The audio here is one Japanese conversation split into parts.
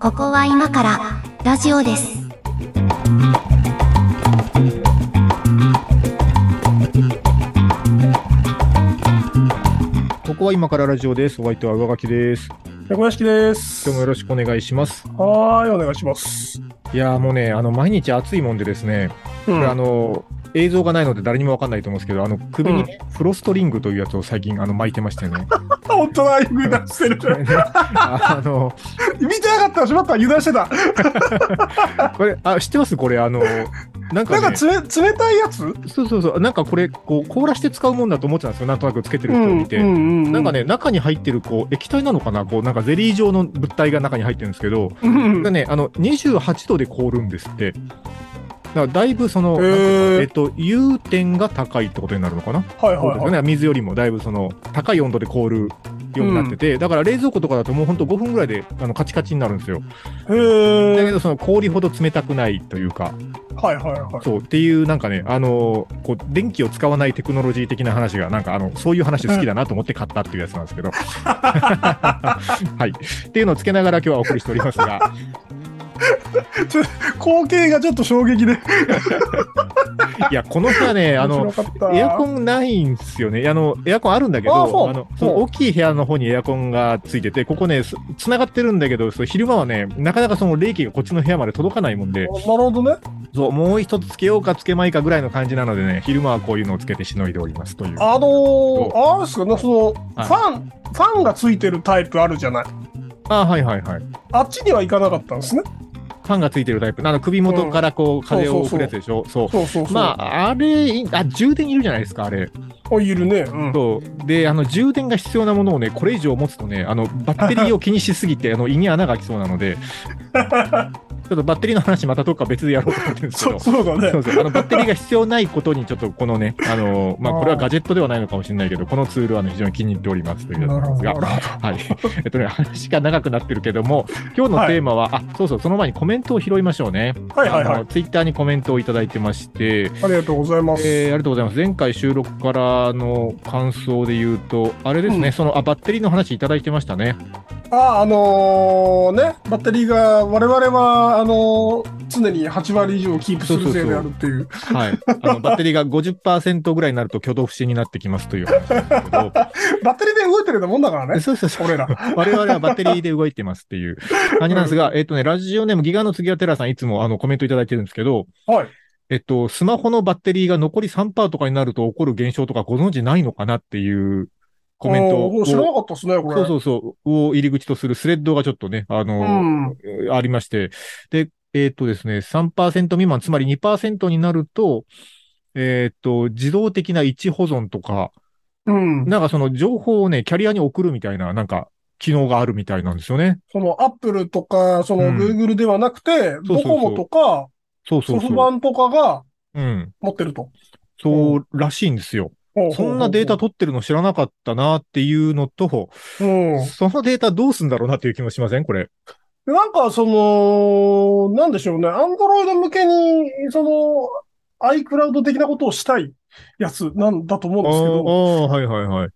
ここは今からラジオです。ここは今からラジオです。お相手は上垣です。猫屋敷です。今日もよろしくお願いします。はーい、お願いします。いやーもうね、あの、毎日暑いもんでですね、うこれあの、映像がないので誰にもわかんないと思うんですけど、あの、首にね、フロストリングというやつを最近、あの、巻いてましてね。本当だ、油断してる。あの、見てなかった、しまった、油断してた。これ、あ、知ってます？これ、あの、なんかね、なんかつめ冷たいやつ？そうそうそう、なんかこれ、こう、凍らして使うもんだと思ってたんですよ。なんとなくつけてる人を見て。んなんか、ね、中に入ってる、こう、液体なのかな？こう、なんかゼリー状の物体が中に入ってるんですけど、うんがね、あの、28度で凍るんですって。だだいぶその、えっと、融点が高いってことになるのかな、はいはいはい。ね。水よりもだいぶその、高い温度で凍るようになってて、だから冷蔵庫とかだともうほんと5分ぐらいであのカチカチになるんですよ。へだけーどその氷ほど冷たくないというか、はいはいはい。そうっていうなんかね、あのこう、電気を使わないテクノロジー的な話が、なんかあの、そういう話好きだなと思って買ったっていうやつなんですけど。はい。っていうのをつけながら今日はお送りしておりますが、光景がちょっと衝撃で。いや、この部屋ね、あの、エアコンないんですよね。あの、エアコンあるんだけど、あの、その大きい部屋の方にエアコンがついてて、ここね、す繋がってるんだけど、そう昼間はね、なかなかその冷気がこっちの部屋まで届かないもんで、なるほどね。そう、もう一つつけようかつけまいかぐらいの感じなのでね、昼間はこういうのをつけてしのいでおりますという。あのー、あれですかね、その、はいファン、ファンがついてるタイプあるじゃない。あはいはいはい。あっちには行かなかったんですね。ファンがついてるタイプ。あの首元からこう、風を送るやつでしょ？そう。そうそうそう。まあ、あれ、いあ、充電いるじゃないですか、あれ。あ、いるね。うん。そう。で、あの、充電が必要なものをね、これ以上持つとね、あの、バッテリーを気にしすぎて、あの、胃に穴が開きそうなので、ちょっとバッテリーの話またどっか別でやろうと思ってるんですけど。そそうだそね。うそうあのバッテリーが必要ないことに、ちょっとこのね、あのまあ、これはガジェットではないのかもしれないけど、このツールはね、非常に気に入っておりますというやつなんですが、はい。えっとね、話が長くなってるけども、今日のテーマは、あ、そうそう、その前にコメントを拾いましょうね。どはいはいはい。ツイッターにコメントをいただいてまして、ありがとうございます。えーありがとうございます。前回収録からの感想で言うと、あれですね、うんその、あ、バッテリーの話いただいてましたね。あ、あのーね、バッテリーが、我々は、あのー常に8割以上キープするせいであるっていう。はい。あの、バッテリーが50%ぐらいになると挙動不審になってきますという話ですけど、バッテリーで動いてるよもんだからね、そうそうそう。俺ら。我々はバッテリーで動いてますっていう感じなんですが、えっとね、ラジオネームギガの次はテラさんいつもあのコメントいただいてるんですけど、はい。えっと、スマホのバッテリーが残り3%とかになると起こる現象とかご存知ないのかなっていうコメントを。知らなかったですね、これ。そうそうそう、を入り口とするスレッドがちょっとね、あの、うん。ありまして。で、えっとですね、3%未満、つまり2%になると、えっと、自動的な位置保存とか、うん。なんかその情報をね、キャリアに送るみたいな、なんか、機能があるみたいなんですよね。その、アップルとか、その、うんグーグルではなくて、ドコモとか、そうそうそう。ソフバンとかがうん。持ってると。そうらしいんですよ。そんなデータ取ってるの知らなかったなっていうのと、うん。そのデータどうすんだろうなっていう気もしません？これ。なんか、その、なんでしょうね。アンドロイド向けに、その、iCloud 的なことをしたいやつなんだと思うんあですけど、あー、はいはいはい。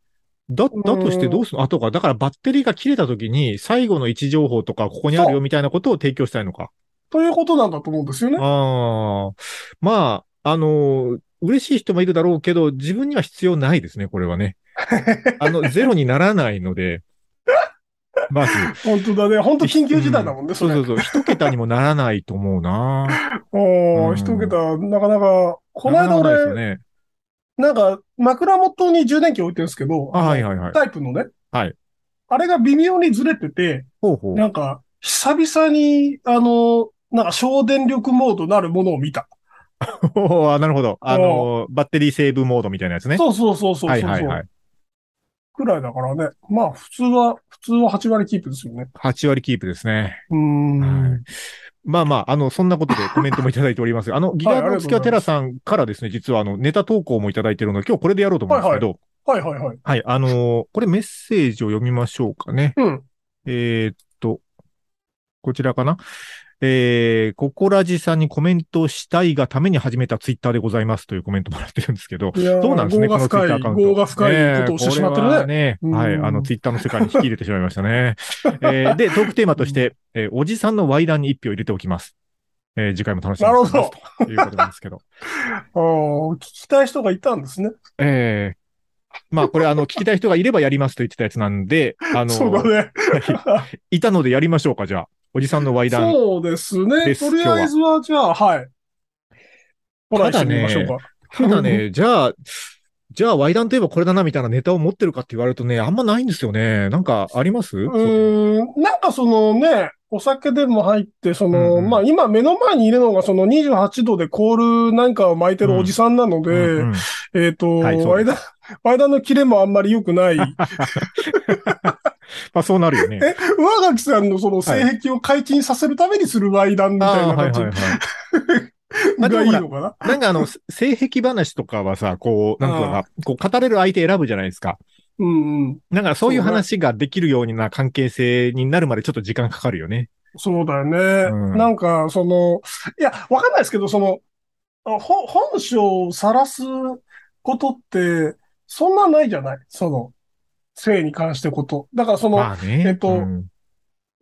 だ、だとしてどうすんのあとか、だからバッテリーが切れた時に最後の位置情報とかここにあるよみたいなことを提供したいのか。ということなんだと思うんですよね。ああ。まあ、あのー嬉しい人もいるだろうけど、自分には必要ないですね、これはね。あの、ゼロにならないので、まず。本当だね。本当緊急事態だもんね、それ。そうそうそう。一桁にもならないと思うな。おー、うん一桁、なかなか、この間なかなかなね。なんか、枕元に充電器置いてるんですけど、あ、はいはいはい。タイプのね。はい。あれが微妙にずれてて、ほうほう。なんか、久々に、あの、なんか省電力モードなるものを見た。おなるほど。あのー、バッテリーセーブモードみたいなやつね。そうそうそうそうそう。はいはいはい。くらいだからね。まあ、普通は、普通は8割キープですよね。8割キープですね。うーん。はいまあまあ、あの、そんなことでコメントもいただいております。あの、ギガの月はテラさんからですね、実はあの、ネタ投稿もいただいてるので、今日これでやろうと思うんですけど、はいはいはい。はい、あのーこれメッセージを読みましょうかね。うん。えーっと、こちらかな。えー、ココラジさんにコメントしたいがために始めたツイッターでございますというコメントもらってるんですけど、そうなんですね、業が深いこのツイッターアカウント。業が深いことをしてしまってるねはね。うんはい、あの、ツイッターの世界に引き入れてしまいましたね。えーで、トークテーマとして、えーおじさんのワイに一票入れておきます。えー次回も楽しみにしてますということなんですけど。あー聞きたい人がいたんですね。えーまあ、これ、あの、聞きたい人がいればやりますと言ってたやつなんで、あの、そうだね。いたのでやりましょうか、じゃあ。おじさんのワイダン。そうですね。とりあえずは、じゃあ、はい。トライしてみましょうか。ただね、じゃあ、じゃあ、ワイダンといえばこれだなみたいなネタを持ってるかって言われるとね、あんまないんですよね。なんか、あります？うーん、なんかそのね、お酒でも入って、その、うんうんまあ今目の前にいるのがその28度でコールなんかを巻いてるおじさんなので、うんうんえっ、と、はいワイダン、ワイダンのキレもあんまり良くない。まあ、そうなるよね。え、上垣さんのその性癖を解禁させるためにするワイダンみたいな感じはい。がいいのかな？なんかあの、性癖話とかはさ、こう、なんとか、こう、語れる相手選ぶじゃないですか。うんうん。だからそういう話ができるような関係性になるまでちょっと時間かかるよね。そうだよね。うんなんか、その、いや、わかんないですけど、その、本性を晒すことって、そんなないじゃない？その、性に関してこと。だからその、まあね。えっとうん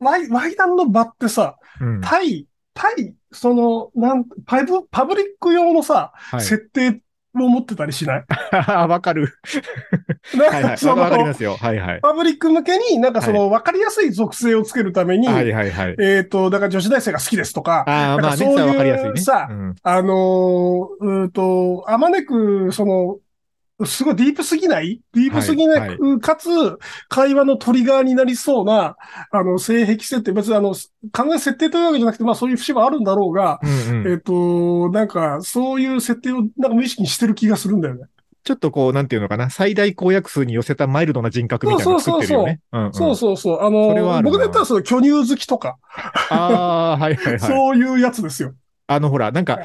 ワイ、ワイダンの場ってさ、うん対、対、その、なん、パブ、パブリック用のさ、はい。設定を持ってたりしない？わかる。なんはいはい。かそのわかりま、すよ。はいはい。パブリック向けになんかその、わかりやすい属性をつけるために、はいはいはい。えっと、だから女子大生が好きですとか、ああ、まあそういうね。さうんあのー、うーと、あまねく、その、すごいディープすぎない？ディープすぎな、はいかつ、会話のトリガーになりそうな、あの、性癖設定、別にあの、考え設定というわけじゃなくて、まあそういう節はあるんだろうが、うんうんえっ、と、なんか、そういう設定を、なんか無意識にしてる気がするんだよね。ちょっとこう、なんていうのかな、最大公約数に寄せたマイルドな人格みたいなのを作ってるよね。そうそうそう。あの、僕で言ったらその巨乳好きとか、ああ、はいはいはい。そういうやつですよ。あのほら、なんか、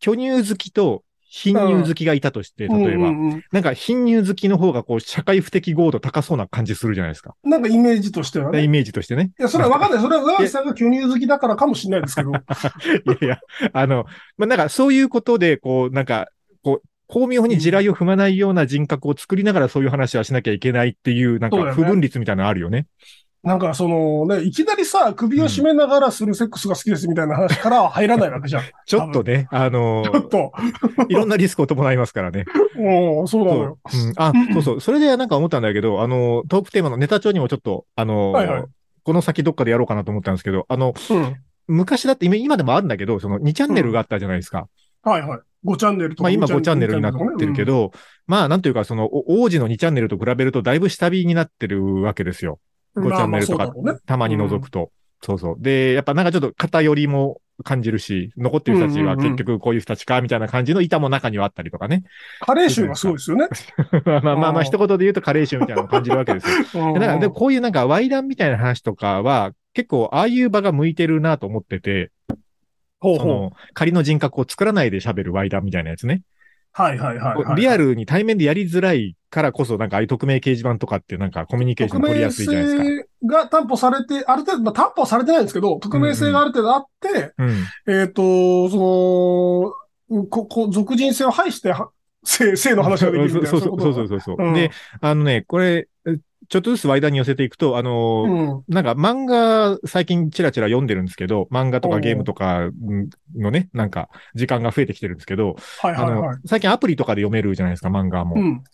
巨乳好きと貧乳好きがいたとして、例えば、うんうんうんなんか貧乳好きの方がこう、社会不適合度高そうな感じするじゃないですか。なんかイメージとしてはね。イメージとしてね。いや、それはわかんない。それは上垣さんが巨乳好きだからかもしれないですけど。いや いや、あの、まあ、なんかそういうことで、こう、なんか、こう、巧妙に地雷を踏まないような人格を作りながらそういう話はしなきゃいけないっていう、なんか不分率みたいなのあるよね。なんかそのね、いきなりさ、首を絞めながらするセックスが好きですみたいな話からは入らないわけじゃん。ちょっとね、あのちょっと。いろんなリスクを伴いますからね。もう、そうなのよ。そう。うん、あ、そうそう。それでなんか思ったんだけど、あの、トークテーマのネタ帳にもちょっと、あの、はいはいこの先どっかでやろうかなと思ったんですけど、あの、うん。昔だって今今でもあるんだけど、その2チャンネルがあったじゃないですか。はいはい。5チャンネルとか。まあ今5チャンネルになってるけど、まあなんというかそのお王子の2チャンネルと比べるとだいぶ下火になってるわけですよ。うん、5チャンネルとかまあまあそうだろうねたまに覗くと。そうそう。で、やっぱなんかちょっと偏りも感じるし、残ってる人たちは結局こういう人たちか、みたいな感じの板も中にはあったりとかね。カレー臭がすごいですよね。まあまあまあ一言で言うとカレー臭みたいなのを感じるわけですよ。うんだから、でもこういうなんか、ワイダンみたいな話とかは、結構、ああいう場が向いてるなと思ってて、ほうほう。その、仮の人格を作らないで喋るワイダンみたいなやつね。はいはいはい、はい。リアルに対面でやりづらいからこそ、なんか、ああいう匿名掲示板とかってなんかコミュニケーション取りやすいじゃないですか。匿名性が担保されて、ある程度、まあ、担保はされてないんですけど、匿名性がある程度あって、うん。えっ、と、その、こ、こ、俗人性を排しては、性、性の話ができるみたいな。そうそうそうそうそう、うんで、あのね、これ、ちょっとずつワイダンに寄せていくと、あのーうん。なんか漫画最近チラチラ読んでるんですけど、漫画とかゲームとかのね、なんか時間が増えてきてるんですけど、あはいはいはいの。、最近アプリとかで読めるじゃないですか、漫画も。うん。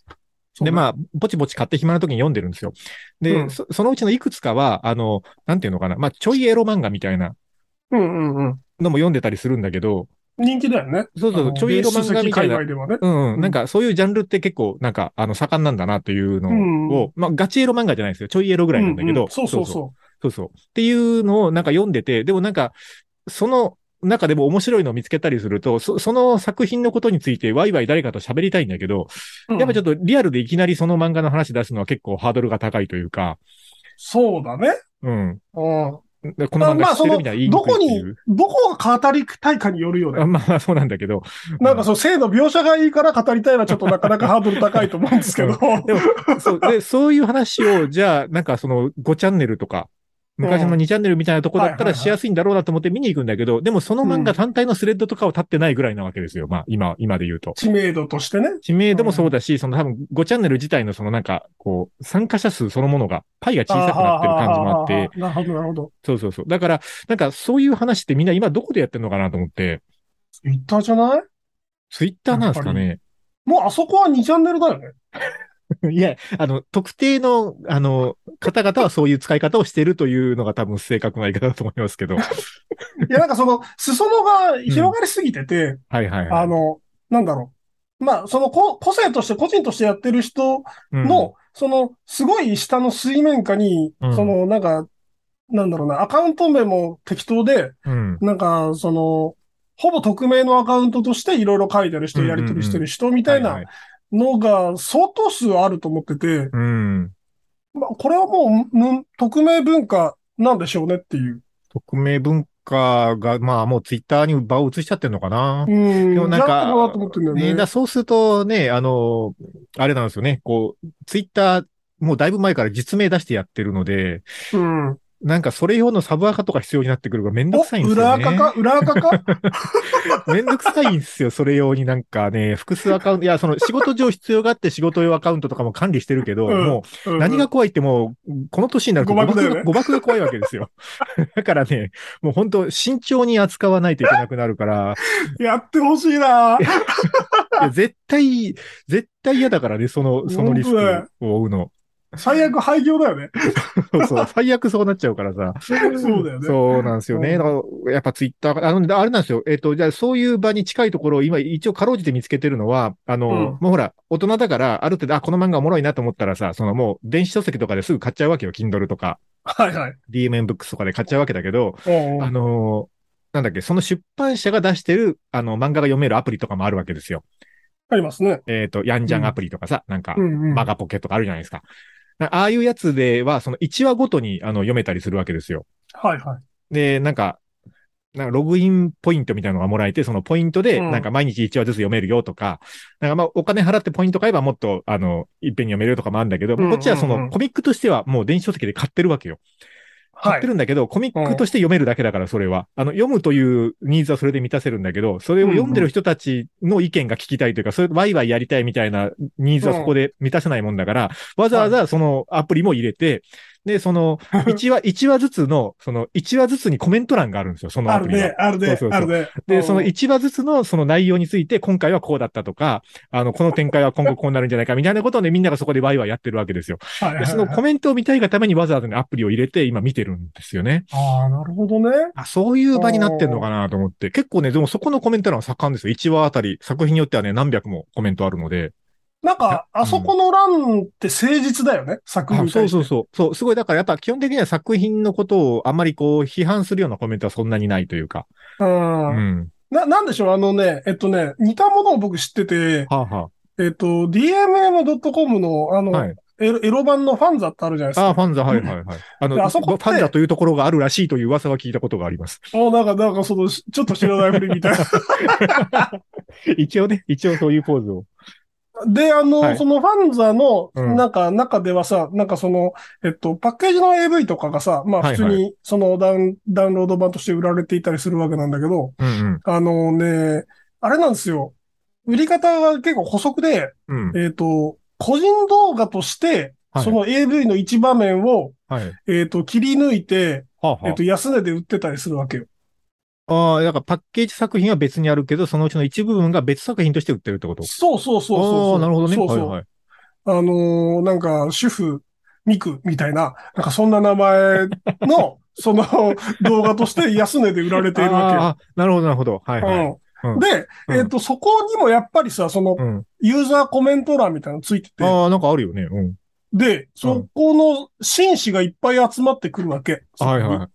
で、あ、まあ、ぼちぼち買って暇な時に読んでるんですよ。で、うんそそのうちのいくつかは、あの、なんていうのかな、まあ、ちょいエロ漫画みたいなうんうんうん。のも読んでたりするんだけど、人気だよね。そうそうちょいエロ漫画みたいなね。うん、なんかそういうジャンルって結構、なんか、あの、盛んなんだなっていうのを、うまあ、ガチエロ漫画じゃないですよ。ちょいエロぐらいなんだけど、うんうんそうそうそうそそうそう。っていうのをなんか読んでて、でもなんか、その中でも面白いのを見つけたりすると、そその作品のことについてワイワイ誰かと喋りたいんだけど、う。やっぱちょっと。っとリアルでいきなりその漫画の話出すのは結構ハードルが高いというか、そうだね。うん。この漫画知ってるみたいな言いにどこにどこが語りたいかによるよね。あまあまあそうなんだけど。なんかそう、性の描写がいいから語りたいのはちょっとなかなかハードル高いと思うんですけど。でも、そう、で、そういう話を、じゃあ、なんかその5チャンネルとか昔の2チャンネルみたいなとこだったらしやすいんだろうなと思って見に行くんだけど、でもその漫画うん単体のスレッドとかは立ってないぐらいなわけですよ。まあ今、今で言うと。知名度としてね。知名度もそうだし、その多分5チャンネル自体のそのなんか、こう、参加者数そのものが、パイが小さくなってる感じもあって、なるほど、なるほど。そうそうそう。だから、なんかそういう話ってみんな今どこでやってんのかなと思って、ツイッターじゃないツイッターなんですかね。もうあそこは2チャンネルだよね。いや、あの、特定の、あの、方々はそういう使い方をしているというのが多分正確な言い方だと思いますけど。いや、なんかその、裾野が広がりすぎてて、はいはいはい。あの、なんだろう。まあ、その個個性として、個人としてやってる人うん、の、その、すごい下の水面下に、うんその、なんか、なんだろうな、アカウント名も適当で、うん。なんか、その、ほぼ匿名のアカウントとしていろいろ書いてる人、うんうんうんやり取りしてる人みたいはないのが相当数あると思ってて、うん。まあ、これはもう、む匿名文化なんでしょうねっていう。匿名文化が、まあもうツイッターに場を移しちゃってるのかな。うん。でもなんかじゃあどうだと思ってんだよね、ね。だそうするとね、あの、あれなんですよね、こう、ツイッター、もうだいぶ前から実名出してやってるので、うん。なんかそれ用のサブアカとか必要になってくるからめんどくさいんお、ですよね。裏垢か？裏垢か？めんどくさいんですよ、それ用になんかね、複数アカウント、いや、その仕事上必要があって仕事用アカウントとかも管理してるけど、うんもう何が怖いってもう、この年になると誤爆ね誤爆が怖いわけですよ。だからね、もう本当慎重に扱わないといけなくなるから、やってほしいな。絶対、絶対嫌だからね、その、そのリスクを負うの。最悪廃業だよね。そ うそう、最悪そうなっちゃうからさ。そうだよね。そうなんですよね。うんだから、やっぱツイッター、あの、あれなんですよ。えっ、と、じゃあそういう場に近いところを今一応かろうじて見つけてるのは、あの、うんもうほら、大人だから、ある程度、あ、この漫画おもろいなと思ったらさ、そのもう電子書籍とかですぐ買っちゃうわけよ。Kindle とか、はいはい。DMM ブックスとかで買っちゃうわけだけど、あのなんだっけ、その出版社が出してる、あの、漫画が読めるアプリとかもあるわけですよ。ありますね。えっ、と、ヤンジャンアプリとかさ、なんかう、んうん。マガポケとかあるじゃないですか。ああいうやつでは、その1話ごとにあの読めたりするわけですよ。はいはい。で、なんか、なんかログインポイントみたいなのがもらえて、そのポイントで、うんなんか毎日1話ずつ読めるよとか、なんかまあお金払ってポイント買えばもっと、あの、いっぺんに読めるよとかもあるんだけど、うんうんうんこっちはそのコミックとしてはもう電子書籍で買ってるわけよ。買はいって。るんだけど、コミックとして読めるだけだから、それは。あの、読むというニーズはそれで満たせるんだけど、それを読んでる人たちの意見が聞きたいというか、それワイワイやりたいみたいなニーズはそこで満たせないもんだから、わざわざそのアプリも入れて、で、その、1話、一話ずつの、その、1話ずつにコメント欄があるんですよ、そのあるアプリは。ね、あるねそうそう、そうあるね。で、そのうん1話ずつのその内容について、今回はこうだったとか、あの、この展開は 今後こうなるんじゃないかみたいなことをね、みんながそこでワイワイやってるわけですよ。はいはいそのコメントを見たいがためにわざわざね、アプリを入れて今見てるんですよね。ああ、なるほどね。あ、そういう場になってんのかなと思って。結構ね、でもそこのコメント欄は盛んですよ。1話あたり、作品によってはね、何百もコメントあるので。なんか、あそこの欄って誠実だよね、作品あに対して。そうそうそう。そう、すごい、だからやっぱ基本的には作品のことをあんまりこう、批判するようなコメントはそんなにないというか。うんうん。な、なんでしょう、あのね、えっとね、似たものを僕知ってて、はあ、はえっと、dmm.com の、あの、あ、はい。エロエロ版のファンザってあるじゃないですああ、か。ファンザ、はいはいはい。あの、あそこファンザというところがあるらしいという噂は聞いたことがあります。おなんか、なんかその、ちょっと知らないふりみたい 一応ね、一応そういうポーズを。な。で、あの、はいそのファンザの、うんなんか、中ではさ、なんかその、えっと、パッケージの AV とかがさ、まあはい普通に、そのダウン、ダウンロード版として売られていたりするわけなんだけど、うんあのね、あれなんですよ。売り方が結構補足で、うん。うん。えっと、個人動画として、はいその AV の一場面を、はい。えっと、切り抜いて、はあ、はあ。えっと、安値で売ってたりするわけよ。ああ、だからパッケージ作品は別にあるけど、そのうちの一部分が別作品として売ってるってこと？そうそうそうそうそう。ああ、なるほどね。そうそう。はいはい。あのーなんか、主婦、ミクみたいな、なんかそんな名前の、その動画として安値で売られているわけよ。ああ、なるほど、なるほど。はいはい。うんうんで、うんえっ、と、そこにもやっぱりさ、その、うん。ユーザーコメント欄みたいなのついてて、ああ、なんかあるよね。うん。で、そこの紳士がいっぱい集まってくるわけ。はいはい。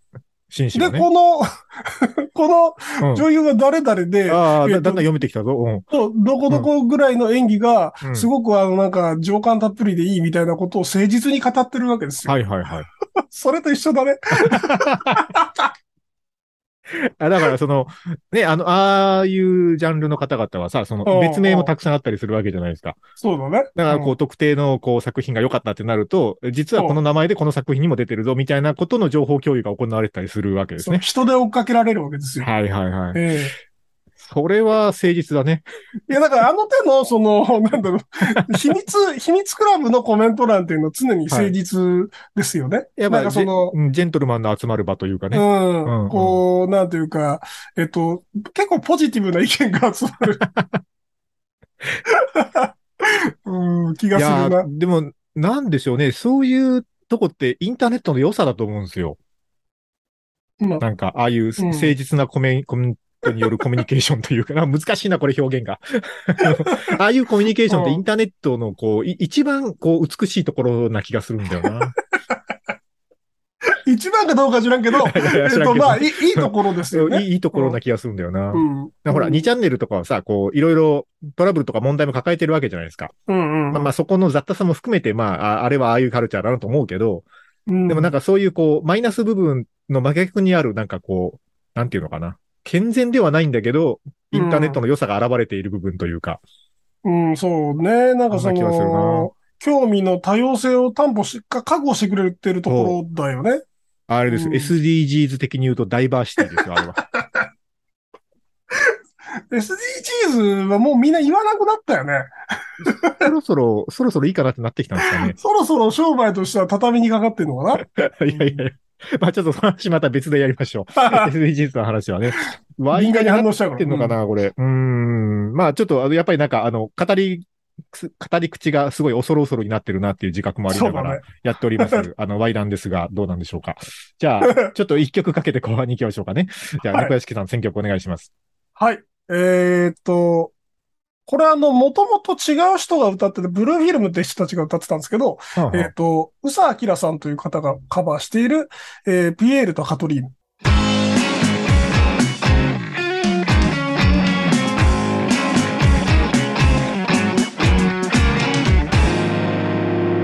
紳士ね。この、このうん女優が誰々で、ああ、えっとだだんだん読めてきたぞ。うん。とどこどこぐらいの演技がう、んすごくあの、なんか、情感たっぷりでいいみたいなことを誠実に語ってるわけですよ。はいはいはい。それと一緒だね。あだからその、ね、あの、ああいうジャンルの方々はさ、その別名もたくさんあったりするわけじゃないですか。そうだね。だからこう、特定のこう作品が良かったってなると、実はこの名前でこの作品にも出てるぞみたいなことの情報共有が行われてたりするわけうんですね。人で追っかけられるわけですよ。はいはいはい。えそれは誠実だね。えいや、だからあの手の、その、なんだろう、秘密、秘密クラブのコメント欄っていうのは常に誠実ですよね。やっぱなんかその、ジェントルマンの集まる場というかね。うん、うんこう、なんていうか、えっと、結構ポジティブな意見が集まる。うん、気がするな。ーでも、なんでしょうね。そういうとこってインターネットの良さだと思うんですよ。まあなんか、ああいう誠実なコメ,、コメントによるコミュニケーションというか、難しいな、これ表現が。ああいうコミュニケーションってうんインターネットの、こう、い一番、こう、美しいところな気がするんだよな。一番かどうか知らんけど、えっと、まあ、いいいいところですよね。いいいいところな気がするんだよな。うん。ほら、うん2チャンネルとかはさ、こう、いろいろトラブルとか問題も抱えてるわけじゃないですか。うんうん。まあまあ、そこの雑多さも含めて、まあ、ああれはああいうカルチャーだなと思うけど、うんでもなんかそういうこう、マイナス部分の真逆にある、なんかこう、なんていうのかな。健全ではないんだけど、インターネットの良さが現れている部分というか。うん、そうね。なんかその、興味の多様性を担保し、か、確保してくれてるところだよね。あれです。うん SDGs 的に言うとダイバーシティですよ、あれは。SDGs はもうみんな言わなくなったよね。そろそろ、そろそろいいかなってなってきたんですかね。そろそろ商売としては畳にかかってんのかな いやいやいや。まあちょっとその話また別でやりましょう。SDGs の話はね。ワイン敏感に反応しちゃうから。てんのかな、これ。うーん。まあちょっと、あのやっぱりなんか、あの、語り、く語り口がすごい恐る恐るになってるなっていう自覚もありながらやっております。あの、ワイダンですが、どうなんでしょうか。じゃあ、ちょっと一曲かけて後半に行きましょうかね。じゃあ、はい猫屋敷さん、選曲お願いします。はい。えーっと、これあの、もともと違う人が歌ってて、ブルーフィルムって人たちが歌ってたんですけど、はえーっと、宇佐明さんという方がカバーしている、えーピエールとカトリーヌ。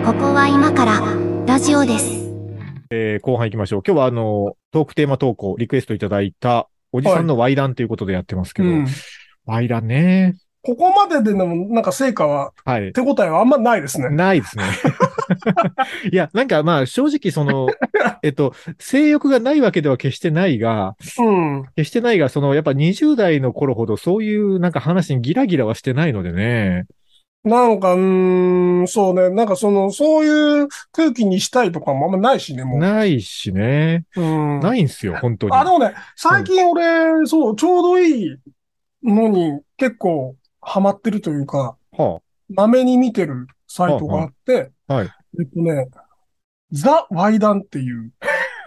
ここは今からラジオです。えー後半行きましょう。今日はあの、トークテーマ投稿、リクエストいただいた、おじさんのワイダンということでやってますけど、うん。ワイダンね。ここまででも、なんか成果は、はい。手応えはあんまないですね。ないですね。いや、なんかまあ正直その、えっと、性欲がないわけでは決してないが、うん。決してないが、そのやっぱ20代の頃ほどそういうなんか話にギラギラはしてないのでね。なんか、うーん、そうね。なんかその、そういう空気にしたいとかもあんまないしね、もう。ないしね。うん。ないんすよ、本当に。あ、でもね、最近俺、そう、ちょうどいいのに結構ハマってるというか、はまめに見てるサイトがあって、あ、はい。えっとね、ザ・ワイダンっていう、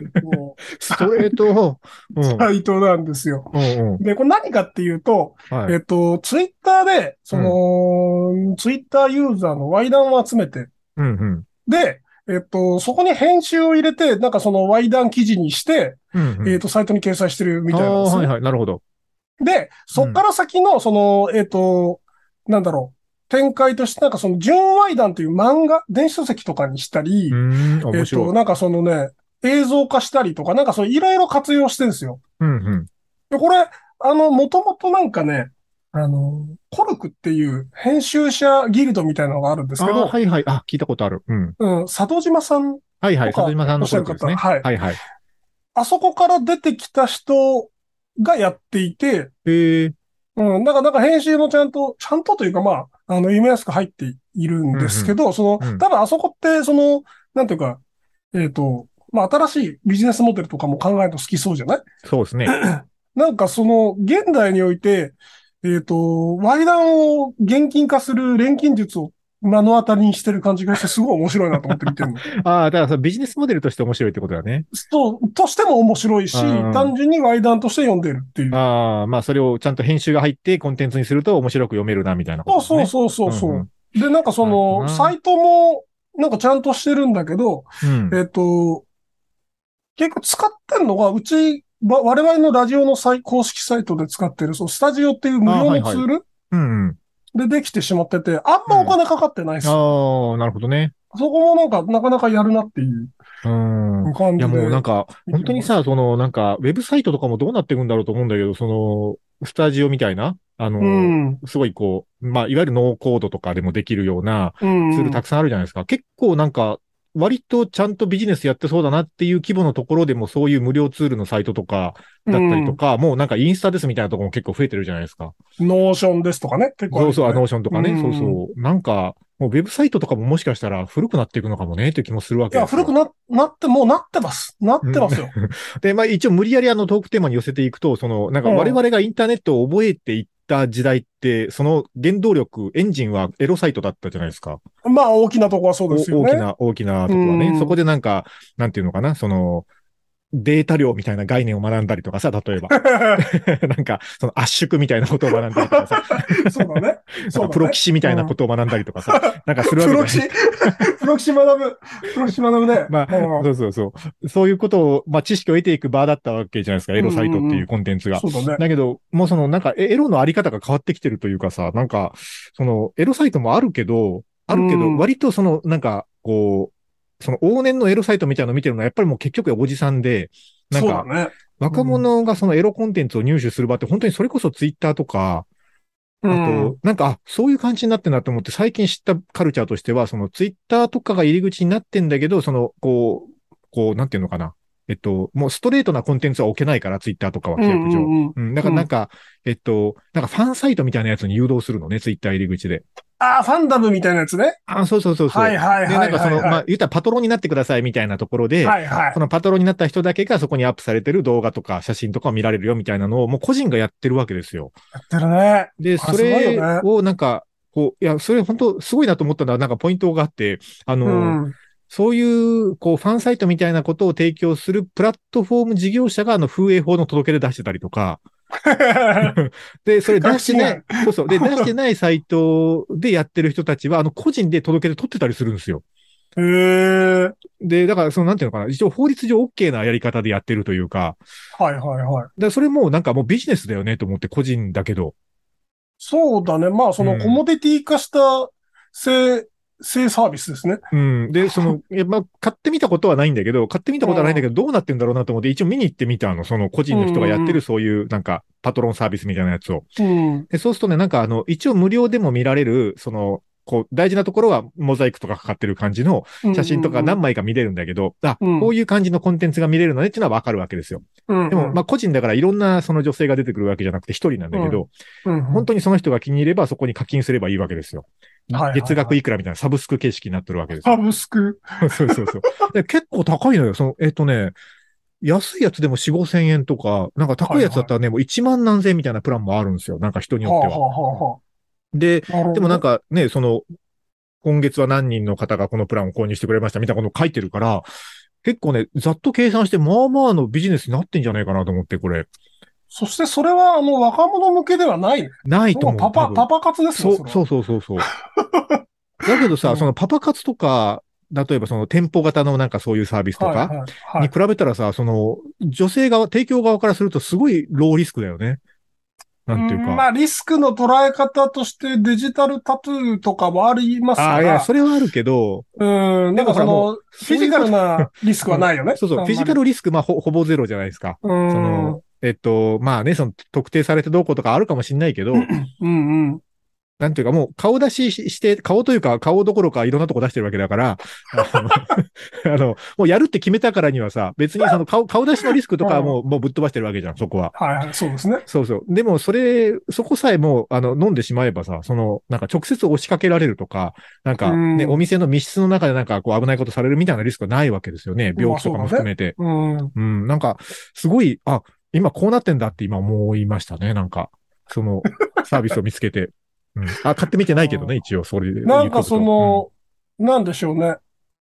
えっとストレート。うん。サイトなんですよ。うんうん。で、これ何かっていうと、はい。えっと、ツイッターで、その、ツイッターユーザーのワイダンを集めて、うんうん。で、えっと、そこに編集を入れて、なんかそのワイダン記事にして、うんうん。えっと、サイトに掲載してるみたいなんあですね。あはいはい。なるほど。で、そっから先の、その、えっと、なんだろう、展開として、なんかその、純ワイダンという漫画、電子書籍とかにしたりう、ーん、えっと、面白い。なんかそのね、映像化したりとか、なんかそういろいろ活用してるんですよ。うんうん。で、これ、あの、もともとなんかね、あの、コルクっていう編集者ギルドみたいなのがあるんですけど、はいはい。あ、聞いたことある。うん。うん、佐藤島さん、はいはい。とか里島さんのことですね。おっしゃる方はいはい。あそこから出てきた人がやっていて、へえ。うん、なんか、なんか編集もちゃんと、ちゃんとというかまあ、あの、読みやすく入っているんですけど、その、うん多分あそこって、その、なんていうか、えっ、と、まあ、新しいビジネスモデルとかも考えると好きそうじゃない？そうですね。なんかその、現代において、えっ、と、ワイダンを現金化する錬金術を目の当たりにしてる感じがして、すごい面白いなと思って見てるの。ああ、だからビジネスモデルとして面白いってことだね。そう、としても面白いし、うん単純にワイダンとして読んでるっていう。ああ、まあそれをちゃんと編集が入ってコンテンツにすると面白く読めるな、みたいなね。そうそうそうそう。うんうんで、なんかその、なサイトも、なんかちゃんとしてるんだけど、うん。えっと、結構使ってんのが、うち、わ我々のラジオの公式サイトで使ってる、そう、スタジオっていう無料のツールうんうん。でできてしまってて、あんまお金かかってないです。ああ、なるほどね。そこもなんか、なかなかやるなっていううん。いやもうなんか、本当にさ、そのなんか、ウェブサイトとかもどうなっていくんだろうと思うんだけど、その、スタジオみたいな、あの、うん。すごいこう、まあ、いわゆるノーコードとかでもできるようなうん。ツールたくさんあるじゃないですか。結構なんか、割とちゃんとビジネスやってそうだなっていう規模のところでもそういう無料ツールのサイトとかだったりとか、もうなんかインスタですみたいなところも結構増えてるじゃないですか。うん。ノーションですとかね。結構ねそうそう、あノーションとかね。うんそうそう。なんか、もうウェブサイトとかももしかしたら古くなっていくのかもねっていう気もするわいや、けですよ。古くな、なって、もうなってます。なってますよ。で、まあ一応無理やりあのトークテーマに寄せていくと、その、なんかうん我々がインターネットを覚えていった時代って、その原動力、エンジンはエロサイトだったじゃないですか。まあ、大きなとこはそうですよね。お大きな、大きなところはね。うんそこでなんか、なんていうのかな、その、データ量みたいな概念を学んだりとかさ、例えば。なんか、その圧縮みたいなことを学んだりとかさ、そうだね。そうだね。プロ棋士みたいなことを学んだりとかさ、なんかするわプロ棋けじゃない士、プロ棋士 学ぶ。プロ棋士学ぶね。まあ、うんそうそうそう。そういうことを、まあ、知識を得ていく場だったわけじゃないですか、エロサイトっていうコンテンツが。そうだね。だけど、もうその、なんか、えエロのあり方が変わってきてるというかさ、なんか、その、エロサイトもあるけど、あるけど、うん割とその、なんか、こう、その往年のエロサイトみたいなの見てるのは、やっぱりもう結局おじさんで、なんか、ね。若者がそのエロコンテンツを入手する場って、本当にそれこそツイッターとか、あうんと、なんか、あ、そういう感じになってんなと思って、最近知ったカルチャーとしては、そのツイッターとかが入り口になってんだけど、その、こう、こう、なんていうのかな。えっと、もうストレートなコンテンツは置けないから、ツイッターとかは規約上。うんうんうんうん。だからなんか、えっと、なんかファンサイトみたいなやつに誘導するのね、ツイッター入り口で。ああ、ファンダムみたいなやつね。あ、そうそうそうそう。はいはいで、はないんかその、はいはい。まあ、言ったらパトロンになってくださいみたいなところで、はいはいそ。のパトロンになった人だけがそこにアップされてる動画とか写真とかを見られるよみたいなのをもう個人がやってるわけですよ。やってるね。で、あそれよねをなんか、こう、いや、それ本当すごいなと思ったのはなんかポイントがあって、あの、うん。そういう、こう、ファンサイトみたいなことを提供するプラットフォーム事業者があの風営法の届け出出してたりとか、で、それ出してない、そうそう。で、出してないサイトでやってる人たちは、あの、個人で届け出取ってたりするんですよ。へえ。で、だから、その、なんていうのかな、一応法律上 OK なやり方でやってるというか、はいはいはい。でそれもうなんかもうビジネスだよねと思って、個人だけど。そうだね。まあ、そのうんコモディティ化した性、性サービスですね。うん。で、その、いや、まあ、買ってみたことはないんだけど、買ってみたことはないんだけど、どうなってんだろうなと思って、一応見に行ってみたの、その個人の人がやってるそういう、なんか、パトロンサービスみたいなやつを。うん。で、そうするとね、なんかあの、一応無料でも見られる、その、こう、大事なところはモザイクとかかかってる感じの写真とか何枚か見れるんだけど、あ、うんこういう感じのコンテンツが見れるのねっていうのはわかるわけですよ。うん。でも、まあ、個人だからいろんなその女性が出てくるわけじゃなくて一人なんだけど、うん、本当にその人が気に入ればそこに課金すればいいわけですよ。はいはいはい月額いくらみたいなサブスク形式になってるわけですサよ。ブスク？そうそうそう。で結構高いのよ。その、えっ、とね、安いやつでも4、5千円とか、なんか高いやつだったらね、もう1万何千円みたいなプランもあるんですよ。なんか人によっては。はあ、はあはで、あ、なるほどでもなん、かね、その、今月は何人の方がこのプランを購入してくれましたみたいなこと書いてるから、結構ね、ざっと計算して、まあまあのビジネスになってんじゃないかなと思って、これ。そしてそれは、あの、若者向けではないね。ないと思う。パパ、パパ活ですそう、ねそうそうそうそう。だけどさ、うんそのパパ活とか、例えばその店舗型のなんかそういうサービスとかはいはいはいに比べたらさ、その女性側、提供側からするとすごいローリスクだよね。なんていうか。まあ、リスクの捉え方としてデジタルタトゥーとかもありますああ、から。いや、それはあるけど、うん、でもの、フィジカルなリスクはないよね。そうそう、フィジカル。ルリスク、まあほほぼゼロじゃないですか。うん。その、えっと、まあね、その特定されてどうこうとかあるかもしんないけど、うんうん。なんていうかもう顔出ししして、顔というか顔どころかいろんなとこ出してるわけだから、あの、もうやるって決めたからにはさ、別にその顔、顔出しのリスクとかはもう、もうぶっ飛ばしてるわけじゃん、そこは。はいはい、そうですね。そうそう。でも、それ、そこさえもう、あの、飲んでしまえばさ、その、なんか直接押しかけられるとか、なんかね、うんお店の密室の中でなんかこう危ないことされるみたいなリスクはないわけですよね。病気とかも含めて。うん。うん、なんか、すごい、あ、今こうなってんだって今思いましたね、なんか。その、サービスを見つけて。うん。あ、買ってみてないけどね、一応、それで。なんかその、なんでしょうね。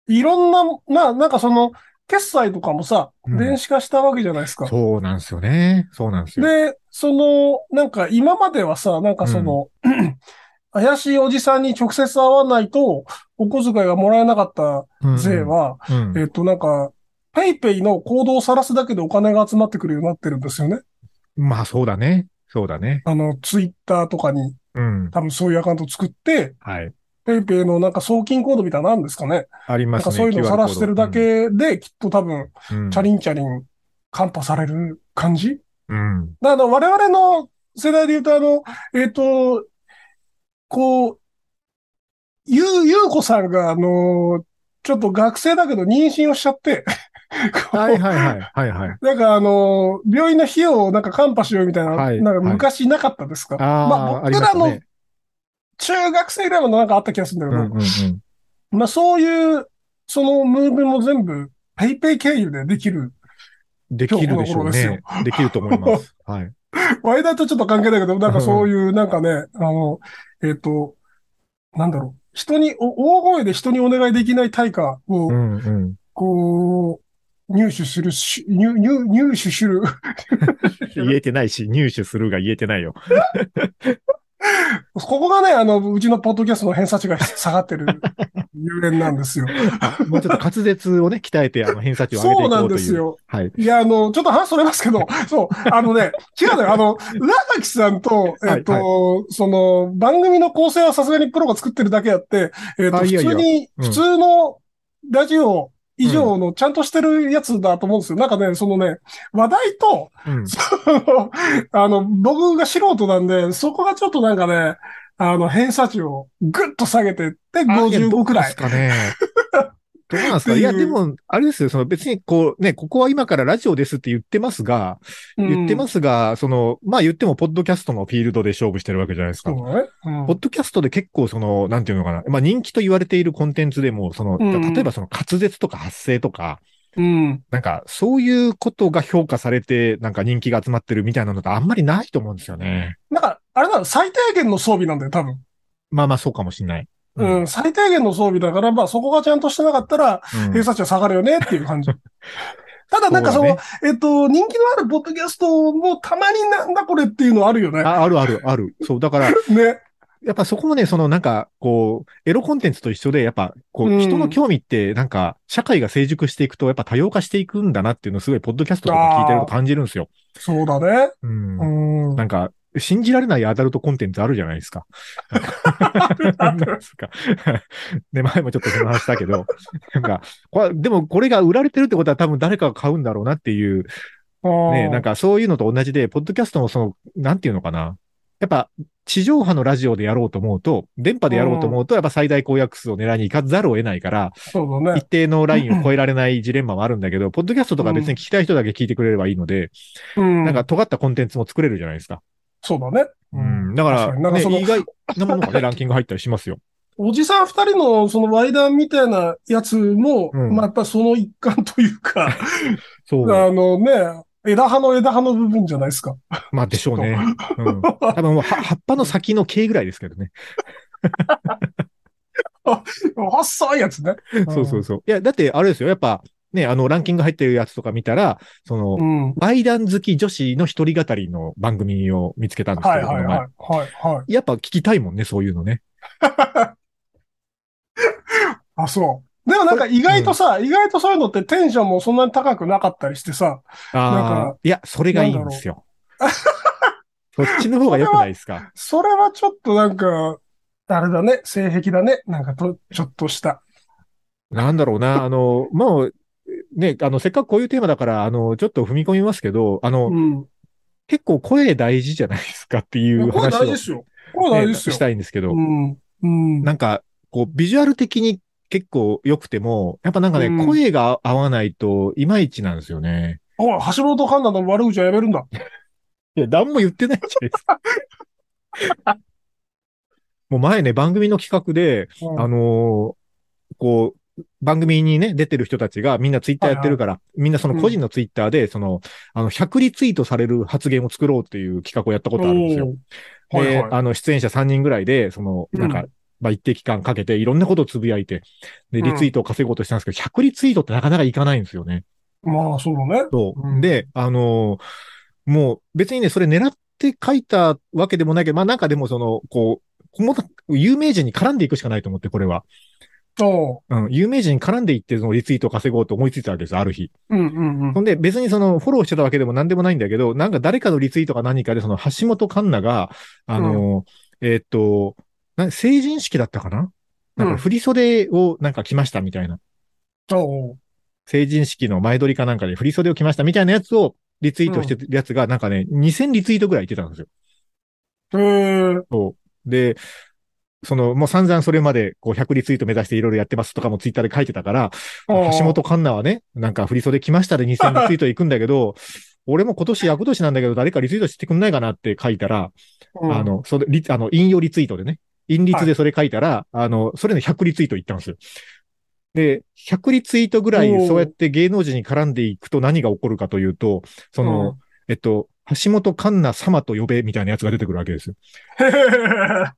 いろんな、な、なんかその、決済とかもさ、うん電子化したわけじゃないですか。そうなんですよね。そうなんですよ。で、その、なんか今まではさ、なんかその、怪しいおじさんに直接会わないと、お小遣いがもらえなかったうん税、は、うんえっと、なんか、ペイペイの行動を晒すだけでお金が集まってくるようになってるんですよね。まあ、そうだね。そうだね。あの、ツイッターとかにうん。多分そういうアカウント作って、はい。ペイペイのなんか送金コードみたいなのあるんですかね。ありますね。なんかそういうのを晒してるだけで、きっと多分、チャリンチャリン、カンパされる感じ？うん。だから我々の世代で言うと、あの、えっ、と、こう、ゆう、ゆうこさんが、あの、ちょっと学生だけど妊娠をしちゃって、はいはいはい。はいはい。なんかあの、病院の費用をなんかカンパしようみたいな、はいなんか昔なかったですか、ああ、まあ僕らの。中学生ぐらいまでなんかあった気がするんだけど、うんうんうん。まあそういう、そのムーブも全部、ペイペイ経由でできる。できるでしょうね。できると思います。はい。ワイダーとちょっと関係ないけど、なんかそういう、なんかね、あの、えっ、と、なんだろう。人に、お大声で人にお願いできない対価を、うんうん。こう、入手するし、入、入、入手する。言えてないし、入手するが言えてないよ。ここがね、あの、うちのポッドキャストの偏差値が下がってるゆえんなんですよ。もうちょっと滑舌をね、鍛えて、あの、偏差値を上げていこそうなうという。んですよ。はい。いや、あの、ちょっと話それますけど、そう、あのね、違うのよ。あの、浦崎さんと、えっ、と、その、番組の構成はさすがにプロが作ってるだけあって、えっ、と、普通に、うん普通のラジオ以上のちゃんとしてるやつだと思うんですよ。なんかね、そのね、話題と、うん。その あの、僕が素人なんで、そこがちょっとなんかね、あの、偏差値をぐっと下げてって、55くらいです。かね。どうなんですか？いや、でも、あれですよ、その別にこう、ね、ここは今からラジオですって言ってますが、言ってますすが、その、まあ言っても、ポッドキャストのフィールドで勝負してるわけじゃないですか。そうポッドキャストで結構その、なんていうのかな。まあ人気と言われているコンテンツでも、その、うん例えばその滑舌とか発声とか、うん。なんかそういうことが評価されて、なんか人気が集まってるみたいなのってあんまりないと思うんですよね。なんか、あれなの、最低限の装備なんだよ、多分。まあまあそうかもしんない。うん、最低限の装備だから、まあそこがちゃんとしてなかったら、うん偏差値は下がるよねっていう感じ。ただなんかその、そうえっと、人気のあるポッドキャストもたまになんだこれっていうのあるよね。ああるあるある。そう、だから、ね。やっぱそこもね、そのなんか、こう、エロコンテンツと一緒で、やっぱ、こうんう、人の興味って、なんか、社会が成熟していくと、やっぱ多様化していくんだなっていうのをすごい、ポッドキャストとか聞いてると感じるんですよ。そうだね。うんう。ん。なんか、信じられないアダルトコンテンツあるじゃないですか。なんですか。で、前もちょっとその話したけど、なんか、これでもこれが売られてるってことは多分誰かが買うんだろうなっていう、ね、なんか、かそういうのと同じで、ポッドキャストもその、なんていうのかな。やっぱ、地上波のラジオでやろうと思うと、電波でやろうと思うと、やっぱ最大公約数を狙いに行かざるを得ないから、そうだね一。定のラインを超えられないジレンマもあるんだけど、ポッドキャストとか別に聞きたい人だけ聞いてくれればいいので、うん。なんか尖ったコンテンツも作れるじゃないですか。そうだね。うん。だか、らになんかね、その意外なものがね、ランキング入ったりしますよ。おじさん二人のそのワイダーみたいなやつも、うんまあやっぱその一環というか、そう。あのね、枝葉の枝葉の部分じゃないですか。まあでしょうね。うん。多分もうは葉っぱの先の毛ぐらいですけどね。細いやつね。そうそうそう。いや、だってあれですよ。やっぱ、ね、あの、ランキング入ってるやつとか見たら、その、うん。バイダン好き女子の一人語りの番組を見つけたんですけど、はいはいはい。はいはい。やっぱ聞きたいもんね、そういうのね。あ、そう。でもなんか意外とさ、意外とそういうのってテンションもそんなに高くなかったりしてさ、なんあかあ、いや、それがいいんですよ。そっちの方が良くないですか？それはちょっとなんか、あれだね、性癖だね。なんかと、ちょっとした。なんだろうな、あの、もう、ね、あの、せっかくこういうテーマだから、あの、ちょっと踏み込みますけど、あの、うん。結構声大事じゃないですかっていう話を、大事ですよ。これ大事ねですよ。したいんですけど、うん。うん。なんか、こう、ビジュアル的に結構良くても、やっぱなんかね、うん声が合わないと、いまいちなんですよね。おい、橋本環奈の悪口はやめるんだ。いや、何も言ってないじゃないですか。もう前ね、番組の企画で、うんあのーこう、番組にね、出てる人たちがみんなツイッターやってるから、みんなその個人のツイッターで、その、あの、100リツイートされる発言を作ろうっていう企画をやったことあるんですよ。で、はいあの、出演者3人ぐらいで、その、なんか、うまあ、一定期間かけていろんなことをつぶやいて、で、うんリツイートを稼ごうとしたんですけど、100リツイートってなかなかいかないんですよね。まあ、そうだね。そう。うんで、あのーもう別にね、それ狙って書いたわけでもないけど、まあなんかでもその、こう、有名人に絡んでいくしかないと思って、これは。おうん、有名人に絡んでいって、そのリツイートを稼ごうと思いついたわけです、ある日。うんうんうんほ。んで、別にその、フォローしてたわけでも何でもないんだけど、なんか誰かのリツイートか何かで、その、橋本環奈が、あのーえーっと、な成人式だったかな？なんか振り袖をなんか着ましたみたいな。おう成人式の前撮りかなんかで振り袖を着ましたみたいなやつをリツイートしてるやつがなんかね、2000リツイートぐらい言ってたんですよ。へーそう。で、その、もう散々それまで、こう、100リツイート目指していろいろやってますとかもツイッターで書いてたから、橋本環奈はね、なんか振り袖来ましたで2000リツイート行くんだけど、俺も今年役年なんだけど、誰かリツイートしてくんないかなって書いたら、うん。あの、それ、リあの、引用リツイートでね、引率でそれ書いたら、あの、それの100リツイート行ったんですよ。で、100リツイートぐらいそうやって芸能人に絡んでいくと何が起こるかというと、その、うん。えっと、橋本環奈様と呼べみたいなやつが出てくるわけですよ。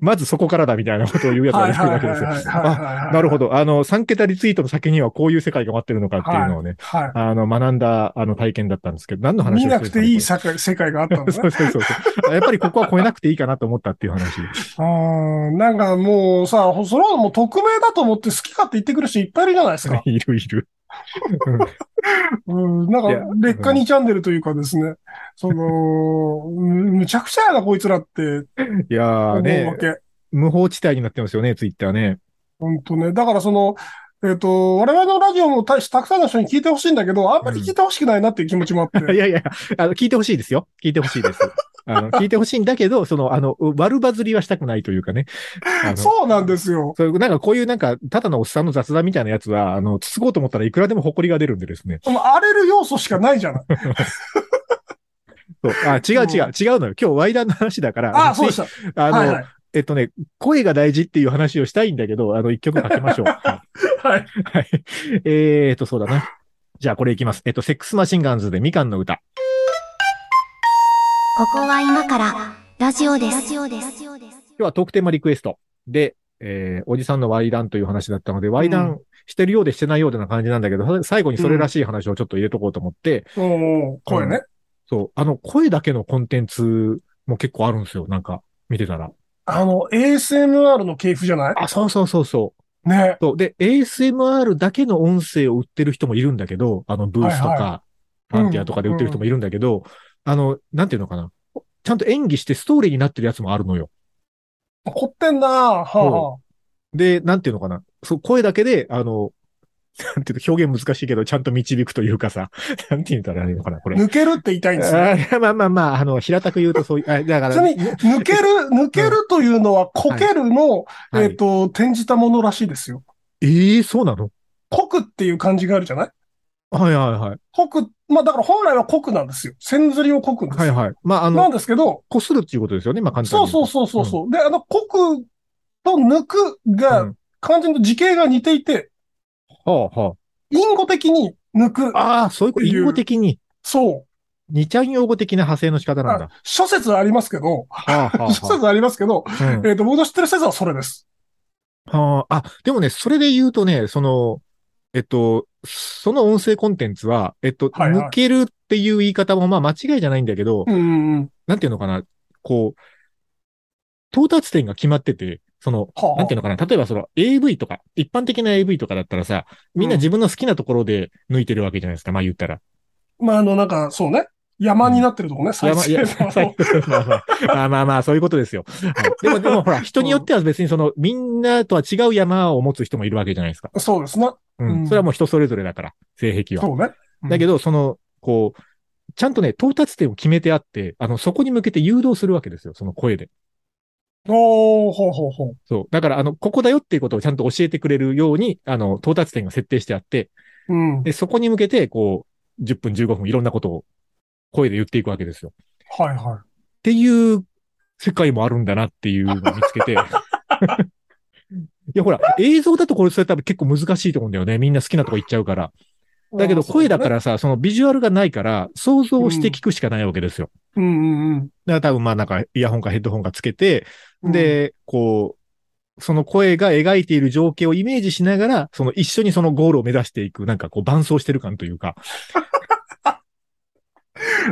まずそこからだみたいなことを言うやつがはい出てくるはいわけですよ。はいはいはいはい。なるほど。あの、3桁リツイートの先にはこういう世界が待ってるのかっていうのをね、はあの、学んだ、あの、体験だったんですけど、何のい。話を見なくていいさ世界世界があったんだ そねう。そうそうそう。やっぱりここは超えなくていいかなと思ったっていう話。あーなんかもうさ、それはもう匿名だと思って好き勝手言ってくる人いっぱいいるじゃないですか。いるいる。うん、なんか、劣化にチャンネルというかですね、その、むむちゃくちゃやな、こいつらっていやーね、け。無法地帯になってますよね、ツイッターね。本当ね。だからその、えっ、と、我々のラジオもたたくさんの人に聞いてほしいんだけど、あんまり聞いてほしくないなっていう気持ちもあって。いやいや、あの、聞いてほしいですよ。聞いてほしいです。あの、聞いてほしいんだけど、その、あの、悪バズりはしたくないというかね。そうなんですよ。そういう、なんかこういうなんか、ただのおっさんの雑談みたいなやつは、あの、つつこうと思ったらいくらでも誇りが出るんでですね。その荒れる要素しかないじゃない。そう。あ、違う違う、違うのよ。今日ワイダンの話だから。ああ、そうでした。あの、はいはい。えっとね、声が大事っていう話をしたいんだけど、あの、一曲かけましょう。はい。はい。はいえーっと、そうだな。じゃあこれいきます。えっと、セックスマシンガンズでみかんの歌。ここは今からラジオです。ラジオです。今日はトークテーマリクエストで、えー、おじさんのワイダンという話だったので、ワイダンしてるようでしてないようでな感じなんだけど、最後にそれらしい話をちょっと入れとこうと思って、おー声ね。そう、あの、声だけのコンテンツも結構あるんですよ。なんか、見てたら。あの、ASMR の系譜じゃない？あ、そうそうそうそう。ね。そう。で、ASMR だけの音声を売ってる人もいるんだけど、あの、ブースとはいか、ファンティアとかで売ってる人もいるんだけど、あの、なんていうのかな。ちゃんと演技してストーリーになってるやつもあるのよ。凝ってんなはあ、はで、なんていうのかな。そう、声だけで、あの、なんていうの、表現難しいけど、ちゃんと導くというかさ、なんて言ったらいいのかな、これ。抜けるって言いたいんですね。あーまあまあまあ、あの、平たく言うとそういう、あだから、ちなみに、抜ける、抜けるというのは、こけるの、はいえっ、と、転じたものらしいですよ。ええそうなの？こくっていう漢字があるじゃない？はいはいはい。こく、まあだから本来はこくなんですよ。線ずりをこくんですよ。はいはい。まあ、あなんの、ですけど、こするっていうことですよね、まあ簡単に。そうそうそうそうそう。で、あの、こくと抜くうがん、漢字の字形が似ていて、はあは隠語的に抜く。あ。ああ、そういうこと、っていう隠語的に、そう。二ちゃん用語的な派生の仕方なんだあ。諸説ありますけど、はあはあは諸説ありますけど、あうんえっ、と、僕の知ってる説はそれです。はあ、あ、でもね、それで言うとね、その、えっと、その音声コンテンツは、えっと、はいはい抜けるっていう言い方もまあ間違いじゃないんだけど、うんうんうん。なんていうのかな、こう、到達点が決まってて、その、はあはあなんていうのかな、例えばその AV とか、一般的な AV とかだったらさ、みんな自分の好きなところで抜いてるわけじゃないですか、まあ言ったら。まあ、あの、なんか、そうね。山になってるとこね、再生のまあまあまあまあまあ、そういうことですよ。はいでも、でもほら、人によっては別にその、みんなとは違う山を持つ人もいるわけじゃないですか。そうですな。うん。うんそれはもう人それぞれだから、性癖は。そうね。ど、だけど、その、こう、ちゃんとね、到達点を決めてあって、あの、そこに向けて誘導するわけですよ、その声で。おー、ほうほうほう。そう。だから、あの、ここだよっていうことをちゃんと教えてくれるように、あの、到達点が設定してあって、うん。で、そこに向けて、こう、10分、15分、いろんなことを声で言っていくわけですよ。はいはっていう世界もあるんだなっていうのを見つけて。いや、ほら、映像だとこれ、それ多分結構難しいと思うんだよね。みんな好きなとこ行っちゃうから。い。だけど、声だから。らさ、そのビジュアルがないから、想像して聞くしかないわけですよ。うんうんうん。だから多分まあなんかイヤホンかヘッドホンがつけて、うん、で、こう、その声が描いている情景をイメージしながら、その一緒にそのゴールを目指していく、なんかこう伴走してる感というか、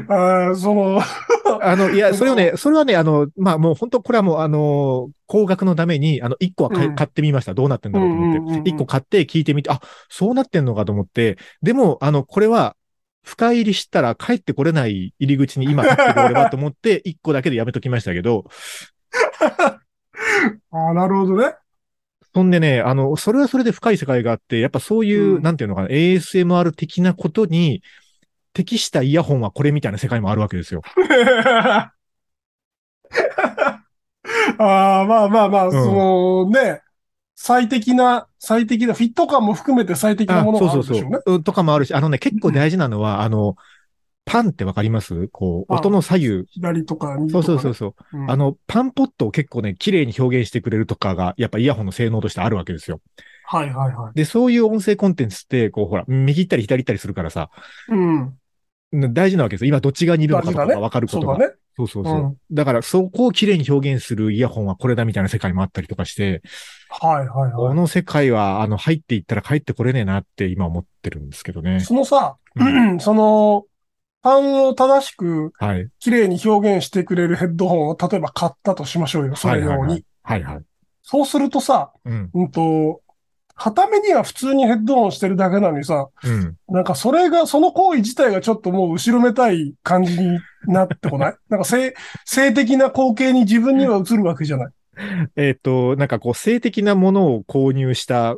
あーその、あの、いや、それをね、それはね、あの、まあもう本当これはもうあの、高額のために、あの、一個はうん買ってみました。どうなってんだろうと思って。一個買って聞いてみて、あ、そうなってんのかと思って、でも、あの、これは、深入りしたら帰ってこれない入り口に今 立ってる俺はと思って、一個だけでやめときましたけど、あーなるほどね。そんでね、あの、それはそれで深い世界があって、やっぱそういう、うんなんていうのかな、ASMR 的なことに適したイヤホンはこれみたいな世界もあるわけですよ。ああ、まあまあまあ、んそのね、最適な、最適な、フィット感も含めて最適なものがあるんでしょうね。そうそうそう。うんとかもあるし、あのね、結構大事なのは、あの、パンってわかります？こう、あ音の左右。左とか右そとか、ね。うそうそうそう。うんあの、パンポットを結構ね、綺麗に表現してくれるとかが、やっぱイヤホンの性能としてあるわけですよ。はいはいはい。で、そういう音声コンテンツって、こう、ほら、右行ったり左行ったりするからさ、うん。大事なわけですよ。今どっち側にいるのかとかわかることが。そうだね。そうそうそう。うんだから、そこを綺麗に表現するイヤホンはこれだみたいな世界もあったりとかして、はいはいはい。この世界は、あの、入っていったら帰ってこれねえなって今思ってるんですけどね。そのさ、う その、パンを正しくはい。綺麗に表現してくれるヘッドホンを例えば買ったとしましょうよ。それ用に。はいはいはい。はいはい。そうするとさ、うん。うんと、片目には普通にヘッドホンしてるだけなのにさ、うん。なんかそれが、その行為自体がちょっともう後ろめたい感じになってこない？なんか性、性的な光景に自分には映るわけじゃない？えっ、と、なんかこう、性的なものを購入した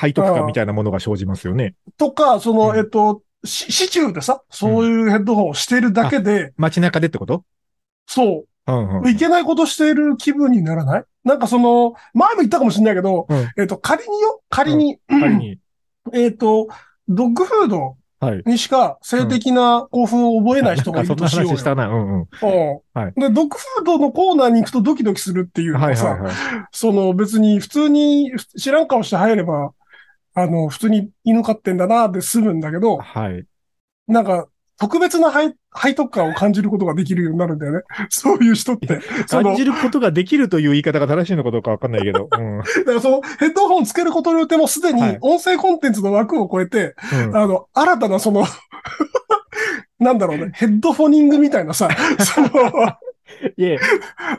背徳感みたいなものが生じますよね。とか、その、うんえっと、し市中でさ、そういうヘッドホンをしてるだけで、街中でってこと？そうんうんう、いけないことしてる気分にならない？なんかその、前も言ったかもしれないけど、うんえっと、仮によ、仮に、仮に。えっと、ドッグフードはい。にしか性的な興奮を覚えない人がいるとしようよ。話したな。うんうん。うんはいで、ドッグフードのコーナーに行くとドキドキするっていうのはいはいはい。その別に普通に知らん顔して入れば、あの、普通に犬飼ってんだなで済むんだけど、はい。なんか、特別な背背徳感を感じることができるようになるんだよね。そういう人って。感じることができるという言い方が正しいのかどうかわかんないけど。うん。だからそのヘッドホンつけることによってもうすでにはい音声コンテンツの枠を超えて、うんあの、新たなその、なんだろうね、ヘッドフォニングみたいなさ、その、いえ、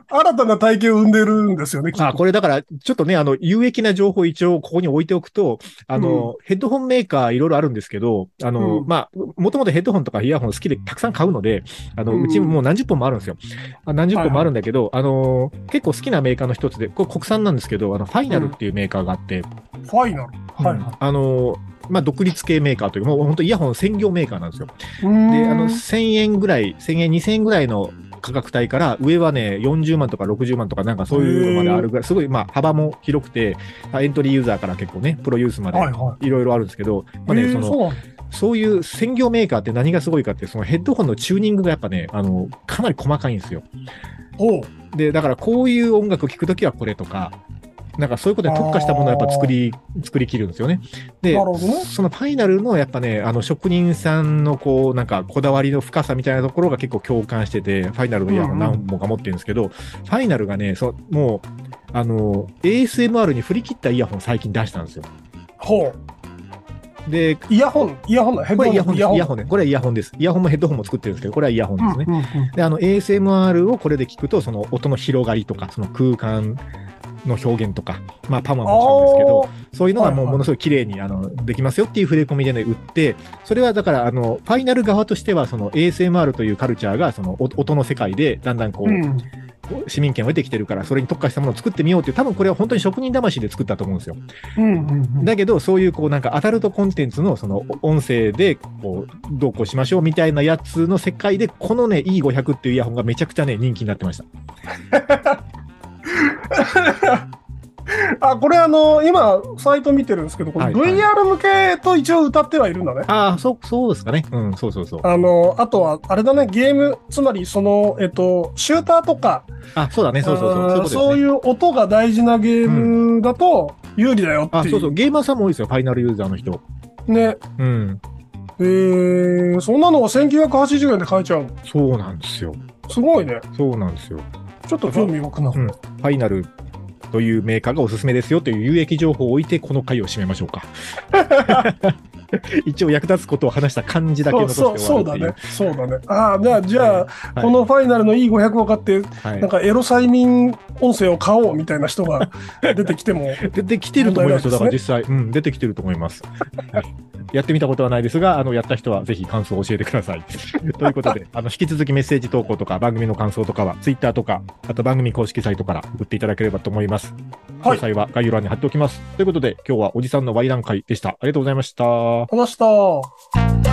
新たな体験を生んでるんですよね、あ、これだから、ちょっとね、あの、有益な情報一応ここに置いておくと、あの、ヘッドホンメーカーいろいろあるんですけど、あの、うん。まあ、もともとヘッドホンとかイヤホン好きでたくさん買うので、あの、うん。うちもう何十本もあるんですよ。あ何十本もあるんだけど、あの、結構好きなメーカーの一つで、これ国産なんですけど、あの、ファイナルっていうメーカーがあって、ファイナル。はいうんあの、まあ、独立系メーカーというか、もう本当イヤホン専業メーカーなんですよ。はい。で、あの、うーん1000円ぐらい、1000円、2000円ぐらいの価格帯から、上はね、40万とか60万とか、なんかそういうのまであるぐらい、すごい、まあ、幅も広くて、エントリーユーザーから結構ね、プロユースまではいはい。ろいろあるんですけど、まあね、その、そういう専業メーカーって何がすごいかって、そのヘッドホンのチューニングがやっぱね、あの、かなり細かいんですよ。で、だからこういう音楽を聴くときはこれとか、なんかそういうことに特化したものをやっぱ作り、作り切るんですよね。で、ねそのファイナルのやっぱね、あの職人さんのこう、なんかこだわりの深さみたいなところが結構共感してて、ファイナルのイヤホン何本か持ってるんですけど、ファイナルがね、そもう、あの、ASMR に振り切ったイヤホンを最近出したんですよ。ほう。で、イヤホン、イヤホンだ、ヘッドホン。これイヤホンです。イヤホン？ンね。これはイヤホンです。イヤホンもヘッドホンも作ってるんですけど、これはイヤホンですね。うんうんうんで、あの ASMR をこれで聞くと、その音の広がりとか、その空間の表現とか、まあパマももちろんですけど、そういうのがもうものすごい綺麗にあのできますよっていう触れ込みでね、売って、それはだから、あの、ファイナル側としては、その ASMR というカルチャーが、そのお音の世界で、だんだんこう、うん市民権を得てきてるから、それに特化したものを作ってみようっていう、多分これは本当に職人魂で作ったと思うんですよ。うんうんうんだけど、そういうこうなんかアダルトコンテンツのその音声でこうどうこうしましょうみたいなやつの世界で、このね E500 っていうイヤホンがめちゃくちゃね人気になってました。あ、これあの、今、サイト見てるんですけど、こいはい VR 向けと一応歌ってはいるんだね。ああ、そう、そうですかね。うん、そうそうそう。あの、あとは、あれだね、ゲーム、つまり、その、えっと、シューターとか、あ、そうだね、そうそうそう。そういうね。そういう音が大事なゲームだと、有利だよっていう。あ、そうそう。ゲーマーさんも多いですよ、ファイナルユーザーの人。ね。うん。えー、そんなのが1980円で買えちゃうの？そうなんですよ。すごいね。そうなんですよ。ちょっと興味湧くな。うん。ファイナルというメーカーがおすすめですよという有益情報を置いて、この回を締めましょうか。一応役立つことを話した感じだけ残してそうだね。そうだね。ああ、じゃあ、じゃあ、はいこのファイナルの E500 を買って、はいなんかエロ催眠音声を買おうみたいな人が 出てきても、出てきてると思いますよ。だから実際、うん、出てきてると思います。はいやってみたことはないですが、あの、やった人はぜひ感想を教えてください。ということで、あの、引き続きメッセージ投稿とか番組の感想とかは、ツイッターとか、あと番組公式サイトから送っていただければと思います。詳細は概要欄に貼っておきます。ということで、今日はおじさんのワイラン会でした。ありがとうございました。話した。